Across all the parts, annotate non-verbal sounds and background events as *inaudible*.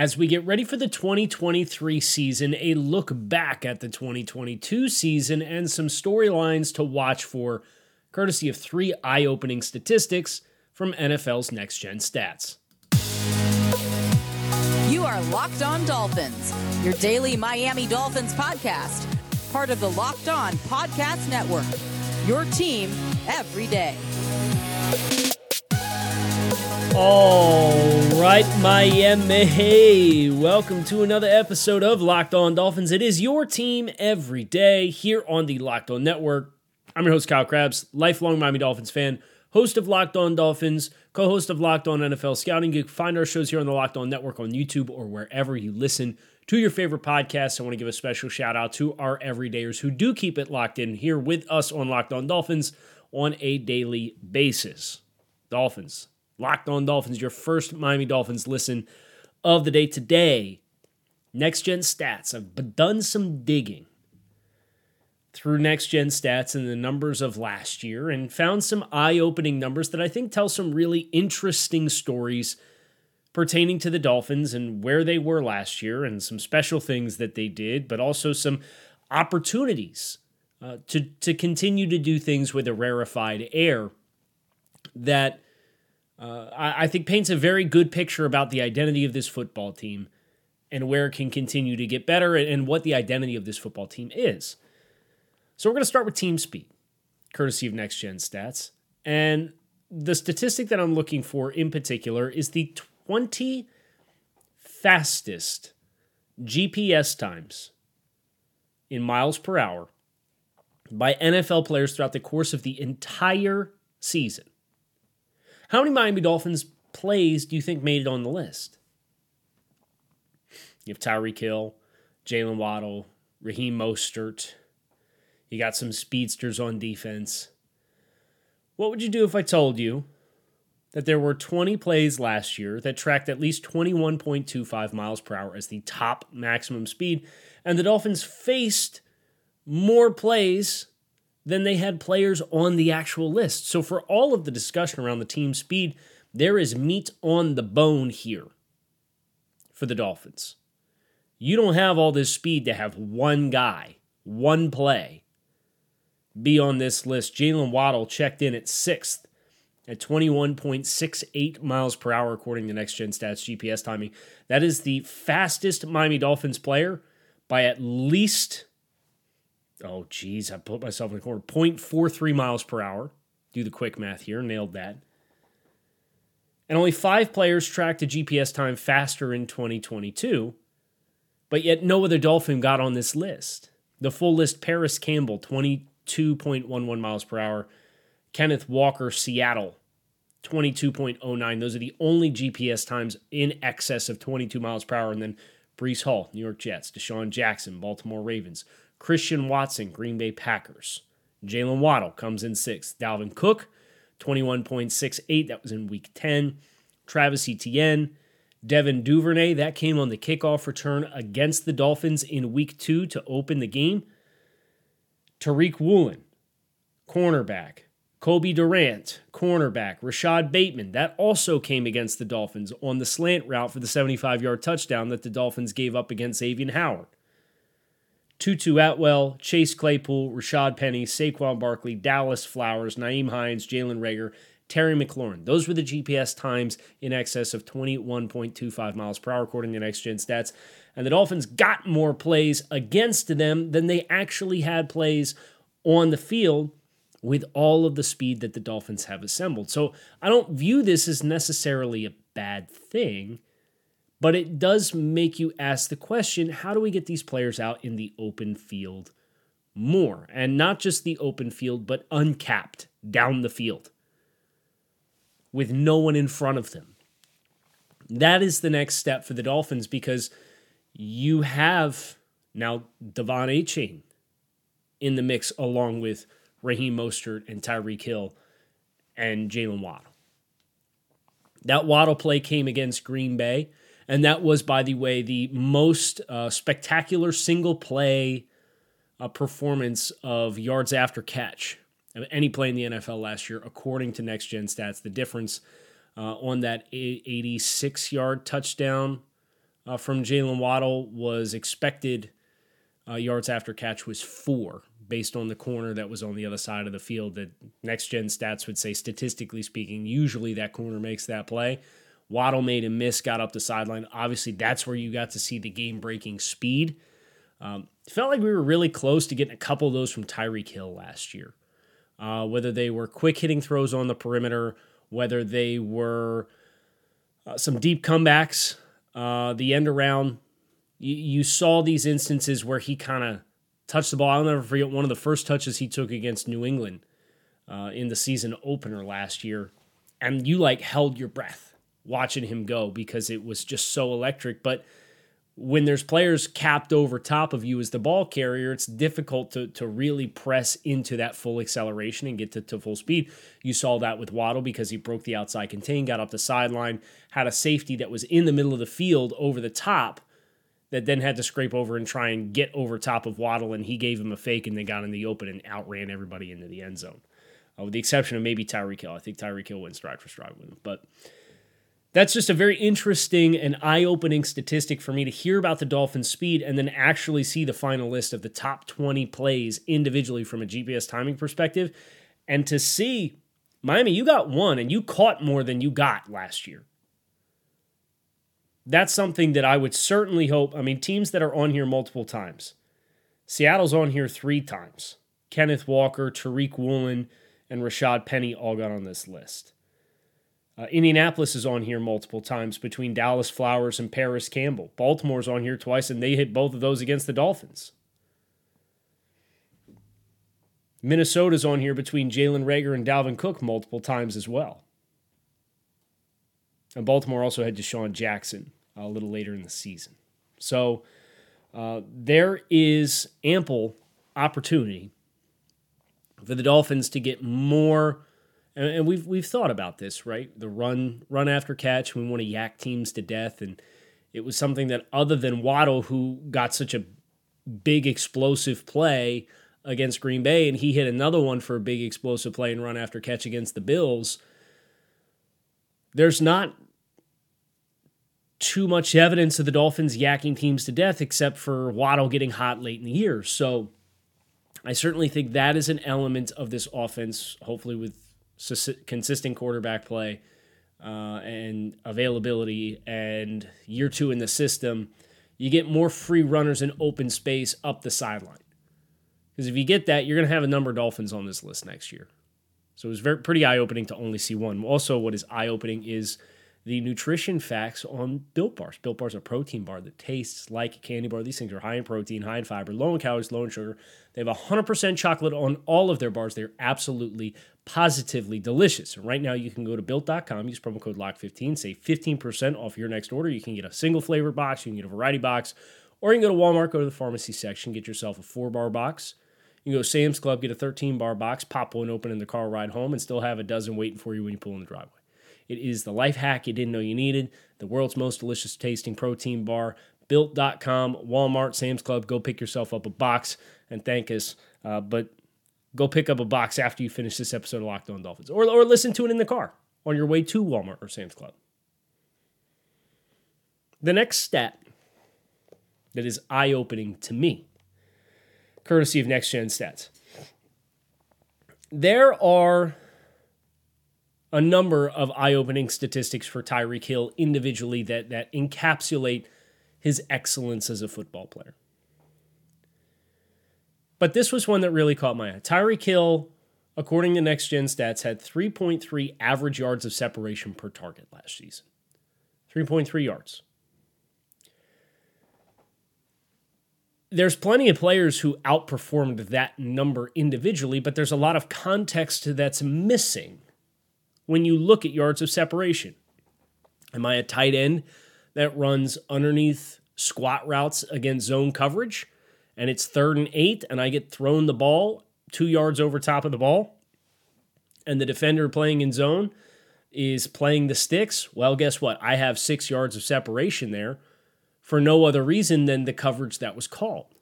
As we get ready for the 2023 season, a look back at the 2022 season and some storylines to watch for, courtesy of three eye opening statistics from NFL's Next Gen Stats. You are Locked On Dolphins, your daily Miami Dolphins podcast, part of the Locked On Podcast Network. Your team every day. All right, Miami. Welcome to another episode of Locked On Dolphins. It is your team every day here on the Locked On Network. I'm your host, Kyle Crabbs, lifelong Miami Dolphins fan, host of Locked On Dolphins, co host of Locked On NFL Scouting. You can find our shows here on the Locked On Network on YouTube or wherever you listen to your favorite podcasts. I want to give a special shout out to our everydayers who do keep it locked in here with us on Locked On Dolphins on a daily basis. Dolphins, Locked On Dolphins, your first Miami Dolphins listen of the day today. Next gen stats. I've done some digging through next gen stats and the numbers of last year and found some eye opening numbers that I think tell some really interesting stories pertaining to the Dolphins and where they were last year and some special things that they did, but also some opportunities uh, to, to continue to do things with a rarefied air that uh, I, I think paints a very good picture about the identity of this football team and where it can continue to get better and what the identity of this football team is. So we're going to start with team speed, courtesy of Next Gen Stats. And the statistic that I'm looking for in particular is the 20 fastest GPS times in miles per hour by NFL players throughout the course of the entire season. How many Miami Dolphins plays do you think made it on the list? You have Tyreek Hill, Jaylen Waddle, Raheem Mostert. You got some speedsters on defense. What would you do if I told you that there were 20 plays last year that tracked at least 21.25 miles per hour as the top maximum speed, and the Dolphins faced more plays than they had players on the actual list. So, for all of the discussion around the team speed, there is meat on the bone here for the Dolphins. You don't have all this speed to have one guy, one play be on this list. Jaylen Waddle checked in at sixth at 21.68 miles per hour, according to Next Gen Stats GPS timing. That is the fastest Miami Dolphins player by at least Oh, geez, I put myself in the corner. 0.43 miles per hour. Do the quick math here. Nailed that. And only five players tracked a GPS time faster in 2022, but yet no other Dolphin got on this list. The full list Parris Campbell, 22.11 miles per hour. Kenneth Walker, Seattle, 22.09. Those are the only GPS times in excess of 22 miles per hour. And then Breece Hall, New York Jets, DeSean Jackson, Baltimore Ravens, Christian Watson, Green Bay Packers. Jaylen Waddle comes in sixth. Dalvin Cook, 21.68. That was in week 10. Travis Etienne, Devin Duvernay, that came on the kickoff return against the Dolphins in week two to open the game. Tariq Woolen, cornerback. Kobe Durant, cornerback. Rashod Bateman, that also came against the Dolphins on the slant route for the 75 yard touchdown that the Dolphins gave up against Xavien Howard. Tutu Atwell, Chase Claypool, Rashaad Penny, Saquon Barkley, Dallis Flowers, Nyheim Hines, Jalen Reagor, Terry McLaurin. Those were the GPS times in excess of 21.25 miles per hour, according to Next Gen Stats. And the Dolphins got more plays against them than they actually had plays on the field with all of the speed that the Dolphins have assembled. So I don't view this as necessarily a bad thing. But it does make you ask the question how do we get these players out in the open field more? And not just the open field, but uncapped down the field with no one in front of them. That is the next step for the Dolphins because you have now De'Von Achane in the mix along with Raheem Mostert and Tyreek Hill and Jaylen Waddle. That Waddle play came against Green Bay. And that was, by the way, the most uh, spectacular single play uh, performance of yards after catch of any play in the NFL last year, according to Next Gen Stats. The difference uh, on that 86 yard touchdown uh, from Jaylen Waddle was expected uh, yards after catch was four, based on the corner that was on the other side of the field. That next gen stats would say, statistically speaking, usually that corner makes that play. Waddle made a miss, got up the sideline. Obviously, that's where you got to see the game breaking speed. Um, felt like we were really close to getting a couple of those from Tyreek Hill last year. Uh, whether they were quick hitting throws on the perimeter, whether they were uh, some deep comebacks, uh, the end around. You, you saw these instances where he kind of touched the ball. I'll never forget one of the first touches he took against New England uh, in the season opener last year. And you like held your breath watching him go because it was just so electric. But when there's players capped over top of you as the ball carrier, it's difficult to, to really press into that full acceleration and get to, to full speed. You saw that with Waddle because he broke the outside contain, got up the sideline, had a safety that was in the middle of the field over the top that then had to scrape over and try and get over top of Waddle, and he gave him a fake and they got in the open and outran everybody into the end zone. Uh, with the exception of maybe Tyreek Hill. I think Tyreek Hill went stride for stride with him. But that's just a very interesting and eye opening statistic for me to hear about the Dolphins' speed and then actually see the final list of the top 20 plays individually from a GPS timing perspective. And to see Miami, you got one and you caught more than you got last year. That's something that I would certainly hope. I mean, teams that are on here multiple times. Seattle's on here three times. Kenneth Walker, Tariq Woolen, and Rashaad Penny all got on this list. Uh, Indianapolis is on here multiple times between Dallis Flowers and Parris Campbell. Baltimore's on here twice, and they hit both of those against the Dolphins. Minnesota's on here between Jalen Reagor and Dalvin Cook multiple times as well. And Baltimore also had DeSean Jackson a little later in the season. So uh, there is ample opportunity for the Dolphins to get more and, and we've we've thought about this, right? The run run after catch. We want to yak teams to death, and it was something that other than Waddle, who got such a big explosive play against Green Bay, and he hit another one for a big explosive play and run after catch against the Bills. There's not too much evidence of the Dolphins yakking teams to death, except for Waddle getting hot late in the year. So I certainly think that is an element of this offense, hopefully with consistent quarterback play uh, and availability, and year two in the system, you get more free runners in open space up the sideline. Because if you get that, you're going to have a number of Dolphins on this list next year. So it was very pretty eye opening to only see one. Also, what is eye opening is the nutrition facts on Built Bars. Built Bars a protein bar that tastes like a candy bar. These things are high in protein, high in fiber, low in calories, low in sugar. They have 100% chocolate on all of their bars. They're absolutely, positively delicious. Right now, you can go to built.com, use promo code LOCK15, save 15% off your next order. You can get a single flavor box, you can get a variety box, or you can go to Walmart, go to the pharmacy section, get yourself a four bar box. You can go Sam's Club, get a 13 bar box, pop one open in the car ride home, and still have a dozen waiting for you when you pull in the driveway. It is the life hack you didn't know you needed, the world's most delicious tasting protein bar. Built.com, Walmart, Sam's Club. Go pick yourself up a box and thank us. Uh, but go pick up a box after you finish this episode of Locked On Dolphins, or, or listen to it in the car on your way to Walmart or Sam's Club. The next stat that is eye opening to me, courtesy of Next Gen Stats. There are a number of eye-opening statistics for Tyreek Hill individually that that encapsulate his excellence as a football player. But this was one that really caught my eye. Tyreek Hill, according to Next Gen Stats, had 3.3 average yards of separation per target last season. 3.3 yards. There's plenty of players who outperformed that number individually, but there's a lot of context that's missing when you look at yards of separation. Am I a tight end that runs underneath squat routes against zone coverage and it's third and eight and I get thrown the ball two yards over top of the ball and the defender playing in zone is playing the sticks? Well, guess what? I have six yards of separation there for no other reason than the coverage that was called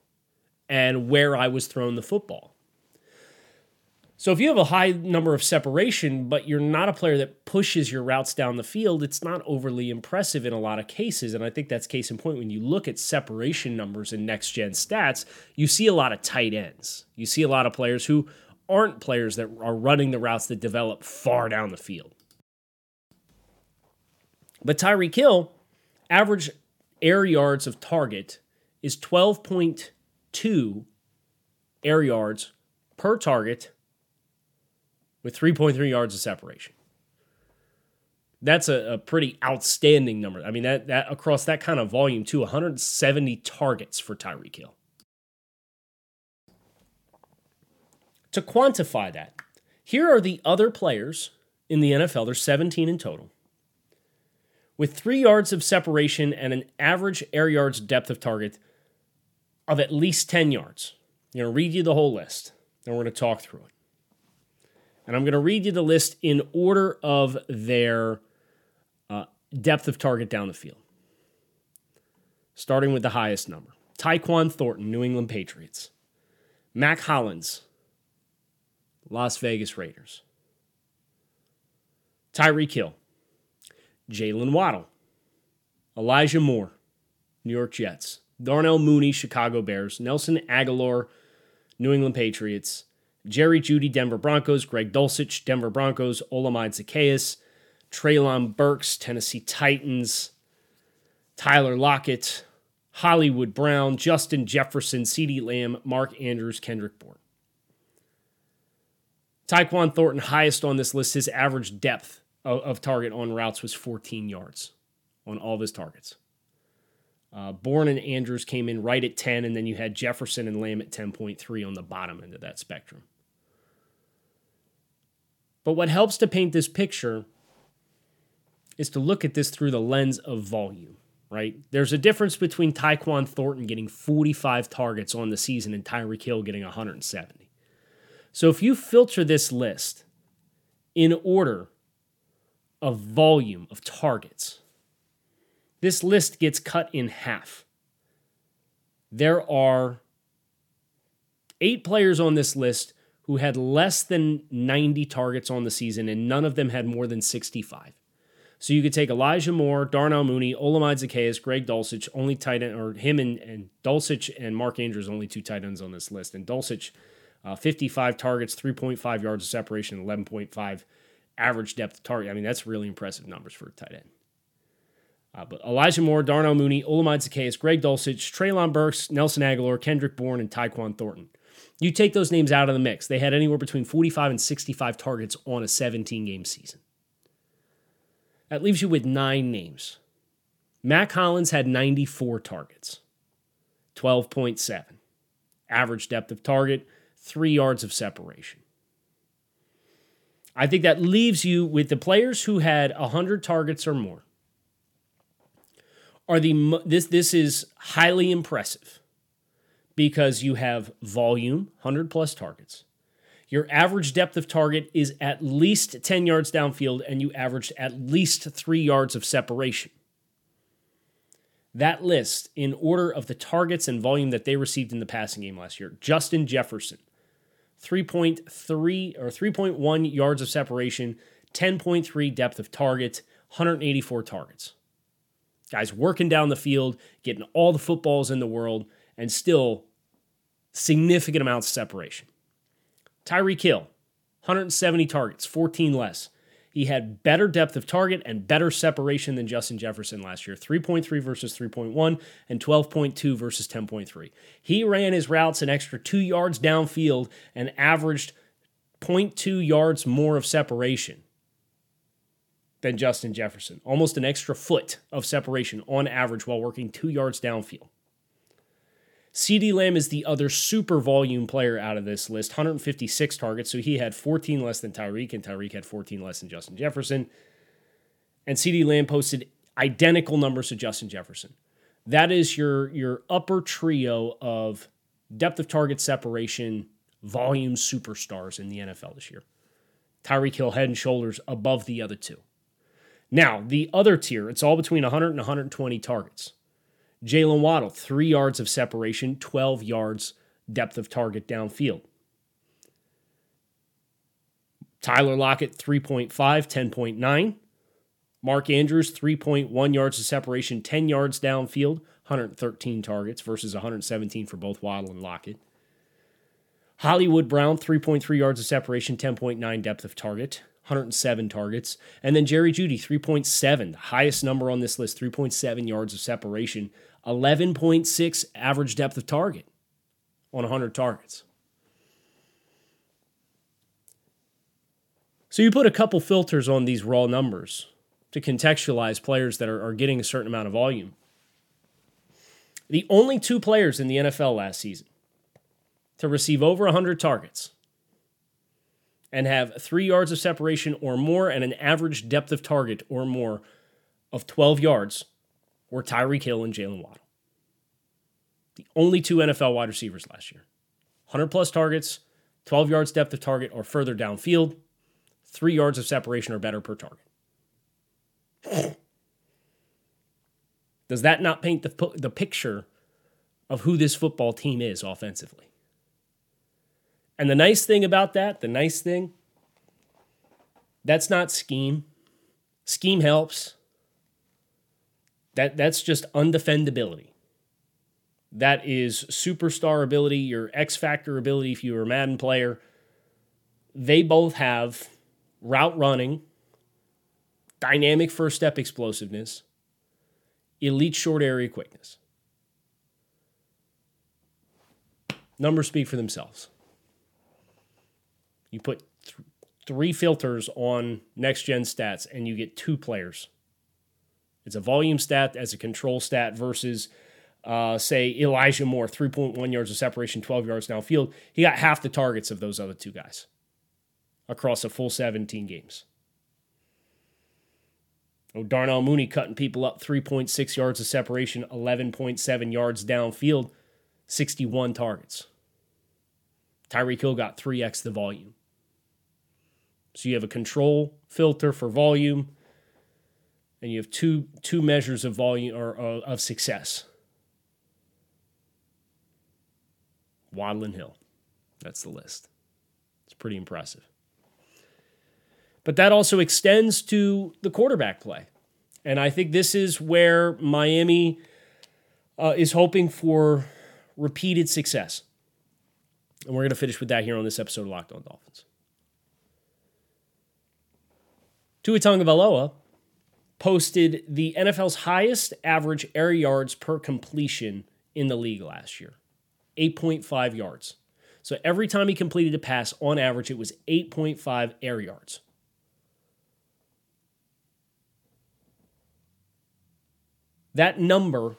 and where I was thrown the football. So if you have a high number of separation, but you're not a player that pushes your routes down the field, it's not overly impressive in a lot of cases. And I think that's case in point when you look at separation numbers in next gen stats, you see a lot of tight ends. You see a lot of players who aren't players that are running the routes that develop far down the field. But Tyreek Hill, average air yards of target is 12.2 air yards per target with 3.3 yards of separation. That's a, a, pretty outstanding number. I mean, that, that across that kind of volume, too, 170 targets for Tyreek Hill. To quantify that, here are the other players in the NFL. There's 17 in total. With three yards of separation and an average air yards depth of target of at least 10 yards. I'm going to read you the whole list, and we're going to talk through it. And I'm going to read you the list in order of their uh, depth of target down the field. Starting with the highest number Tyquan Thornton, New England Patriots. Mack Hollins, Las Vegas Raiders. Tyreek Hill. Jaylen Waddle. Elijah Moore, New York Jets. Darnell Mooney, Chicago Bears. Nelson Agholor, New England Patriots. Jerry Jeudy, Denver Broncos, Greg Dulcich, Denver Broncos, Olamide Zaccheaus, Treylon Burks, Tennessee Titans, Tyler Lockett, Hollywood Brown, Justin Jefferson, CeeDee Lamb, Mark Andrews, Kendrick Bourne. Tyquan Thornton, highest on this list, his average depth of, of target on routes was 14 yards on all of his targets. Uh, Bourne and Andrews came in right at 10, and then you had Jefferson and Lamb at 10.3 on the bottom end of that spectrum. But what helps to paint this picture is to look at this through the lens of volume, right? There's a difference between Tyquan Thornton getting 45 targets on the season and Tyreek Hill getting 170. So if you filter this list in order of volume of targets, this list gets cut in half. There are eight players on this list who had less than 90 targets on the season, and none of them had more than 65. So you could take Elijah Moore, Darnell Mooney, Olamide Zaccheaus, Greg Dulcich, only tight end, or him and, and Dulcich and Mark Andrews, only two tight ends on this list. And Dulcich, uh, 55 targets, 3.5 yards of separation, 11.5 average depth target. I mean, that's really impressive numbers for a tight end. Uh, but Elijah Moore, Darnell Mooney, Olamide Zaccheaus, Greg Dulcich, Treylon Burks, Nelson Agholor, Kendrick Bourne, and Tyquan Thornton. You take those names out of the mix. They had anywhere between 45 and 65 targets on a 17 game season. That leaves you with nine names. Mack Hollins had 94 targets, 12.7. Average depth of target, three yards of separation. I think that leaves you with the players who had 100 targets or more are the this this is highly impressive because you have volume, 100 plus targets. Your average depth of target is at least 10 yards downfield and you averaged at least 3 yards of separation. That list in order of the targets and volume that they received in the passing game last year. Justin Jefferson, 3.3 or 3.1 yards of separation, 10.3 depth of target, 184 targets. Guys working down the field, getting all the footballs in the world, and still significant amounts of separation. Tyreek Hill, 170 targets, 14 less. He had better depth of target and better separation than Justin Jefferson last year 3.3 versus 3.1 and 12.2 versus 10.3. He ran his routes an extra two yards downfield and averaged 0.2 yards more of separation than Justin Jefferson, almost an extra foot of separation on average while working two yards downfield. CeeDee Lamb is the other super volume player out of this list, 156 targets. So he had 14 less than Tyreek, and Tyreek had 14 less than Justin Jefferson. And CeeDee Lamb posted identical numbers to Justin Jefferson. That is your, your upper trio of depth of target separation, volume superstars in the NFL this year. Tyreek Hill head and shoulders above the other two. Now, the other tier, it's all between 100 and 120 targets. Jaylen Waddle, three yards of separation, 12 yards depth of target downfield. Tyler Lockett, 3.5, 10.9. Mark Andrews, 3.1 yards of separation, 10 yards downfield, 113 targets versus 117 for both Waddle and Lockett. Hollywood Brown, 3.3 yards of separation, 10.9 depth of target, 107 targets. And then Jerry Jeudy, 3.7, the highest number on this list, 3.7 yards of separation, 11.6 average depth of target on 100 targets. So you put a couple filters on these raw numbers to contextualize players that are, are getting a certain amount of volume. The only two players in the NFL last season to receive over 100 targets and have three yards of separation or more and an average depth of target or more of 12 yards were Tyreek Hill and Jaylen Waddle. The only two NFL wide receivers last year. 100 plus targets, 12 yards depth of target or further downfield, three yards of separation or better per target. *sniffs* Does that not paint the, the picture of who this football team is offensively? And the nice thing about that, the nice thing, that's not scheme. Scheme helps. That that's just undefendability. That is superstar ability, your X factor ability if you're a Madden player. They both have route running, dynamic first step explosiveness, elite short area quickness. Numbers speak for themselves. You put th- three filters on next gen stats and you get two players. It's a volume stat as a control stat versus, uh, say, Elijah Moore, 3.1 yards of separation, 12 yards downfield. He got half the targets of those other two guys across a full 17 games. Oh, Darnell Mooney cutting people up 3.6 yards of separation, 11.7 yards downfield, 61 targets. Tyreek Hill got 3x the volume. So you have a control filter for volume, and you have two two measures of volume or uh, of success. Waddle and Hill. That's the list. It's pretty impressive. But that also extends to the quarterback play. And I think this is where Miami uh, is hoping for repeated success. And we're going to finish with that here on this episode of Locked On Dolphins. Tua Tagovailoa posted the NFL's highest average air yards per completion in the league last year 8.5 yards. So every time he completed a pass, on average, it was 8.5 air yards. That number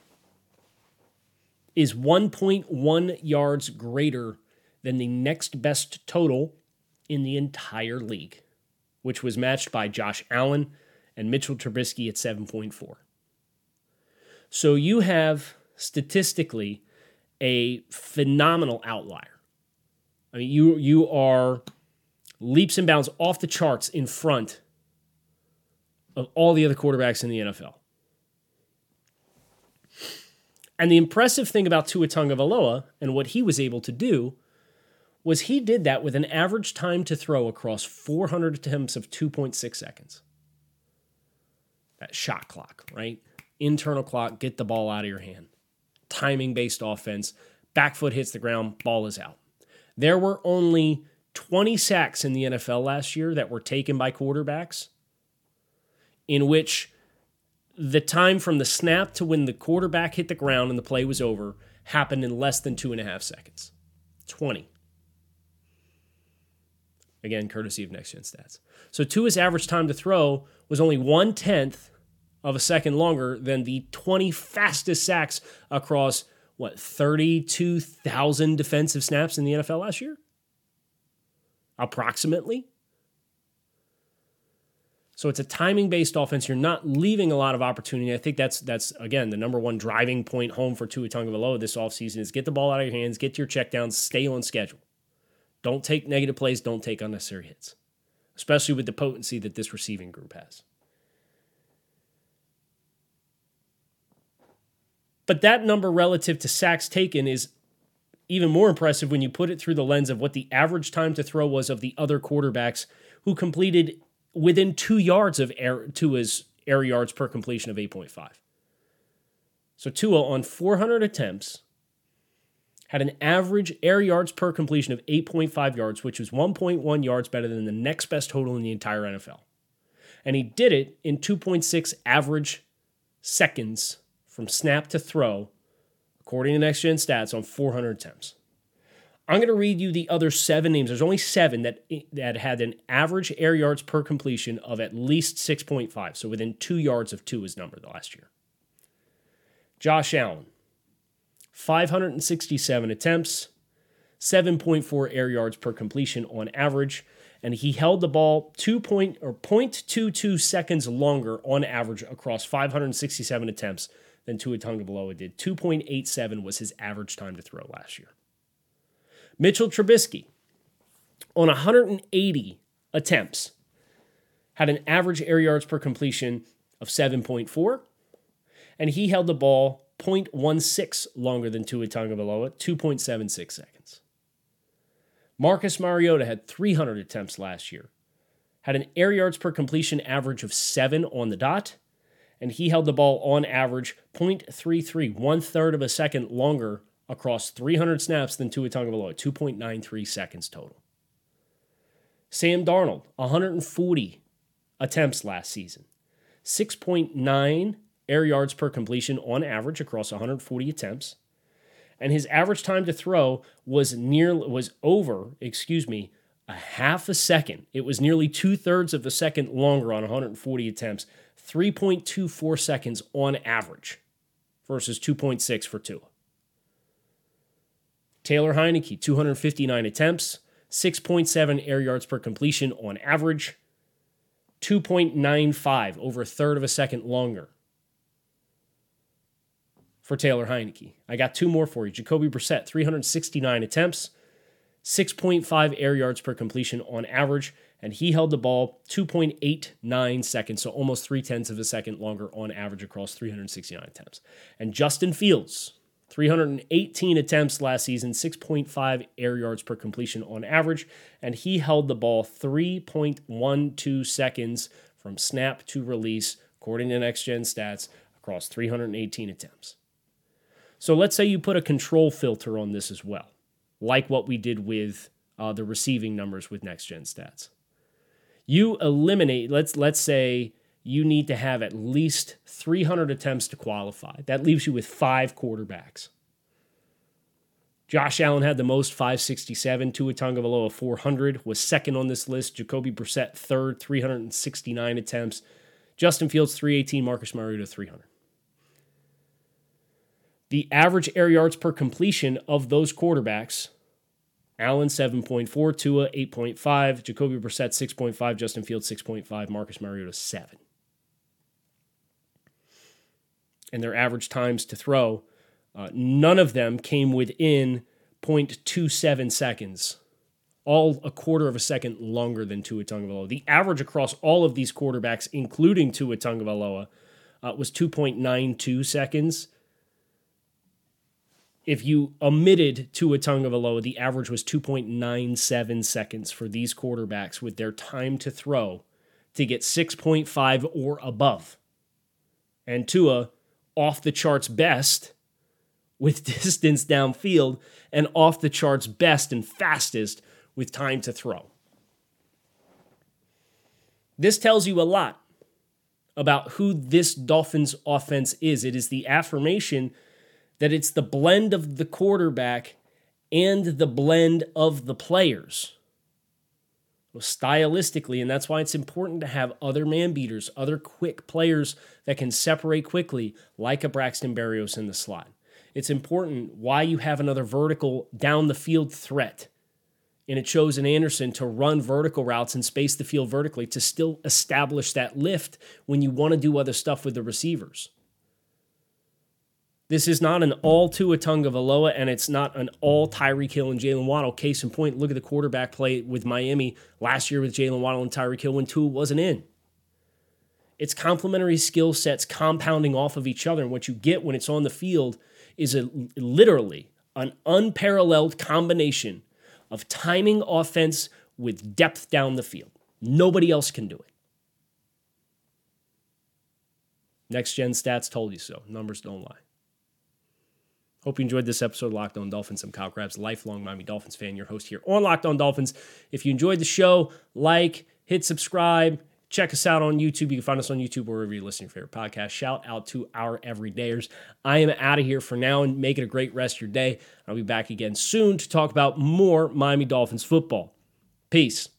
is 1.1 yards greater than the next best total in the entire league which was matched by Josh Allen and Mitchell Trubisky at 7.4. So you have statistically a phenomenal outlier. I mean, you you are leaps and bounds off the charts in front of all the other quarterbacks in the NFL. And the impressive thing about Tua Tagovailoa and what he was able to do was he did that with an average time to throw across 400 attempts of 2.6 seconds. That shot clock, right? Internal clock, get the ball out of your hand. Timing based offense, back foot hits the ground, ball is out. There were only 20 sacks in the NFL last year that were taken by quarterbacks, in which the time from the snap to when the quarterback hit the ground and the play was over happened in less than two and a half seconds. 20. Again, courtesy of Next Gen Stats. So Tua's average time to throw was only one tenth of a second longer than the 20 fastest sacks across what 32,000 defensive snaps in the NFL last year, approximately. So it's a timing based offense. You're not leaving a lot of opportunity. I think that's that's again the number one driving point home for Tua Tagovailoa this offseason is get the ball out of your hands, get to your checkdowns, stay on schedule. Don't take negative plays, don't take unnecessary hits, especially with the potency that this receiving group has. But that number relative to sacks taken is even more impressive when you put it through the lens of what the average time to throw was of the other quarterbacks who completed within two yards of air, Tua's air yards per completion of 8.5. So Tua on 400 attempts had an average air yards per completion of 8.5 yards, which was 1.1 yards better than the next best total in the entire NFL. And he did it in 2.6 average seconds from snap to throw, according to Next Gen Stats, on 400 attempts. I'm going to read you the other seven names. There's only seven that, that had an average air yards per completion of at least 6.5, so within two yards of Tua's number the last year. Josh Allen, 567 attempts, 7.4 air yards per completion on average, and he held the ball 2 point or 0.22 seconds longer on average across 567 attempts than Tua Tagovailoa did. 2.87 was his average time to throw last year. Mitchell Trubisky on 180 attempts had an average air yards per completion of 7.4 and he held the ball 0.16 longer than Tua Tagovailoa, 2.76 seconds. Marcus Mariota had 300 attempts last year, had an air yards per completion average of 7 on the dot, and he held the ball on average 0.33, one third of a second longer across 300 snaps than Tua Tagovailoa, 2.93 seconds total. Sam Darnold, 140 attempts last season, 6.9 air yards per completion on average across 140 attempts. And his average time to throw was near was over, excuse me, a half a second. It was nearly two thirds of a second longer on 140 attempts, 3.24 seconds on average versus 2.6 for Tua. Taylor Heinicke, 259 attempts, 6.7 air yards per completion on average, 2.95, over a third of a second longer for Taylor Heinicke. I got two more for you. Jacoby Brissett, 369 attempts, 6.5 air yards per completion on average, and he held the ball 2.89 seconds, so almost three tenths of a second longer on average across 369 attempts. And Justin Fields, 318 attempts last season, 6.5 air yards per completion on average, and he held the ball 3.12 seconds from snap to release, according to Next Gen Stats, across 318 attempts. So let's say you put a control filter on this as well, like what we did with uh, the receiving numbers with next gen stats. You eliminate, let's let's say you need to have at least 300 attempts to qualify. That leaves you with five quarterbacks. Josh Allen had the most 567. Tua Tagovailoa 400 was second on this list. Jacoby Brissett third, 369 attempts. Justin Fields 318. Marcus Mariota 300. The average air yards per completion of those quarterbacks Allen 7.4, Tua 8.5, Jacoby Brissett 6.5, Justin Fields 6.5, Marcus Mariota 7. And their average times to throw, uh, none of them came within 0.27 seconds, all a quarter of a second longer than Tua Tagovailoa. The average across all of these quarterbacks, including Tua Tagovailoa, uh, was 2.92 seconds if you omitted Tua Tagovailoa, the average was 2.97 seconds for these quarterbacks with their time to throw to get 6.5 or above. And Tua off the charts best with *laughs* distance downfield and off the charts best and fastest with time to throw. This tells you a lot about who this Dolphins offense is. It is the affirmation that it's the blend of the quarterback and the blend of the players. Well, stylistically, and that's why it's important to have other man beaters, other quick players that can separate quickly, like a Braxton Berrios in the slot. It's important why you have another vertical down the field threat And it a Chosen Anderson to run vertical routes and space the field vertically to still establish that lift when you want to do other stuff with the receivers. This is not an all Tua Tagovailoa, and it's not an all Tyreek Hill and Jaylen Waddle. Case in point, look at the quarterback play with Miami last year with Jaylen Waddle and Tyreek Hill when Tua wasn't in. It's complementary skill sets compounding off of each other, and what you get when it's on the field is a, literally an unparalleled combination of timing offense with depth down the field. Nobody else can do it. Next gen stats told you so. Numbers don't lie. Hope you enjoyed this episode of Locked On Dolphins. I'm Kyle Crabbs, lifelong Miami Dolphins fan, your host here on Locked On Dolphins. If you enjoyed the show, like, hit subscribe, check us out on YouTube. You can find us on YouTube or wherever you listen to your favorite podcast. Shout out to our everydayers. I am out of here for now and make it a great rest of your day. I'll be back again soon to talk about more Miami Dolphins football. Peace.